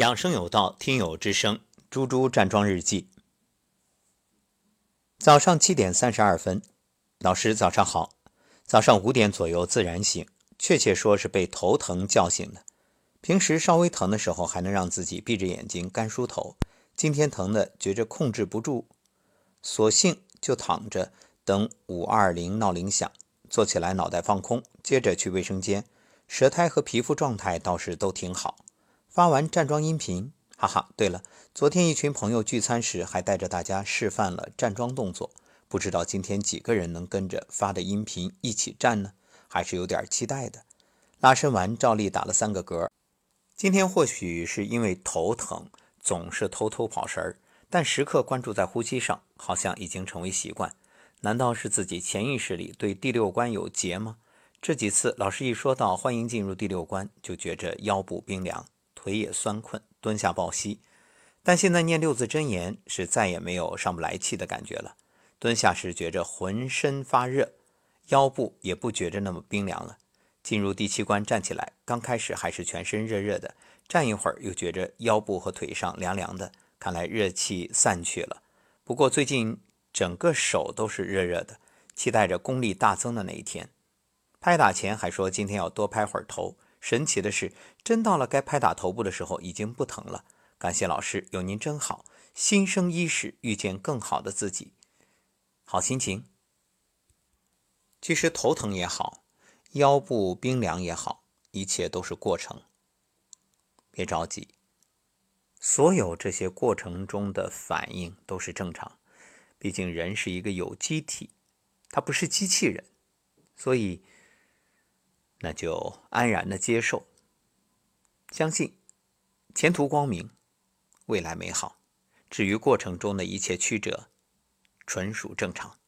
养生有道，听友之声，猪猪站桩日记。早上七点三十二分，老师早上好。早上五点左右自然醒，确切说是被头疼叫醒的。平时稍微疼的时候，还能让自己闭着眼睛干梳头。今天疼的觉着控制不住，索性就躺着等五二零闹铃响。坐起来，脑袋放空，接着去卫生间。舌苔和皮肤状态倒是都挺好。发完站桩音频，哈哈。对了，昨天一群朋友聚餐时还带着大家示范了站桩动作，不知道今天几个人能跟着发的音频一起站呢？还是有点期待的。拉伸完，照例打了三个嗝。今天或许是因为头疼，总是偷偷跑神儿，但时刻关注在呼吸上，好像已经成为习惯。难道是自己潜意识里对第六关有结吗？这几次老师一说到欢迎进入第六关，就觉着腰部冰凉。腿也酸困，蹲下抱膝。但现在念六字真言是再也没有上不来气的感觉了。蹲下时觉着浑身发热，腰部也不觉着那么冰凉了。进入第七关站起来，刚开始还是全身热热的，站一会儿又觉着腰部和腿上凉凉的，看来热气散去了。不过最近整个手都是热热的，期待着功力大增的那一天。拍打前还说今天要多拍会儿头。神奇的是，真到了该拍打头部的时候，已经不疼了。感谢老师，有您真好。新生伊始，遇见更好的自己，好心情。其实头疼也好，腰部冰凉也好，一切都是过程。别着急，所有这些过程中的反应都是正常。毕竟人是一个有机体，他不是机器人，所以。那就安然的接受，相信前途光明，未来美好。至于过程中的一切曲折，纯属正常。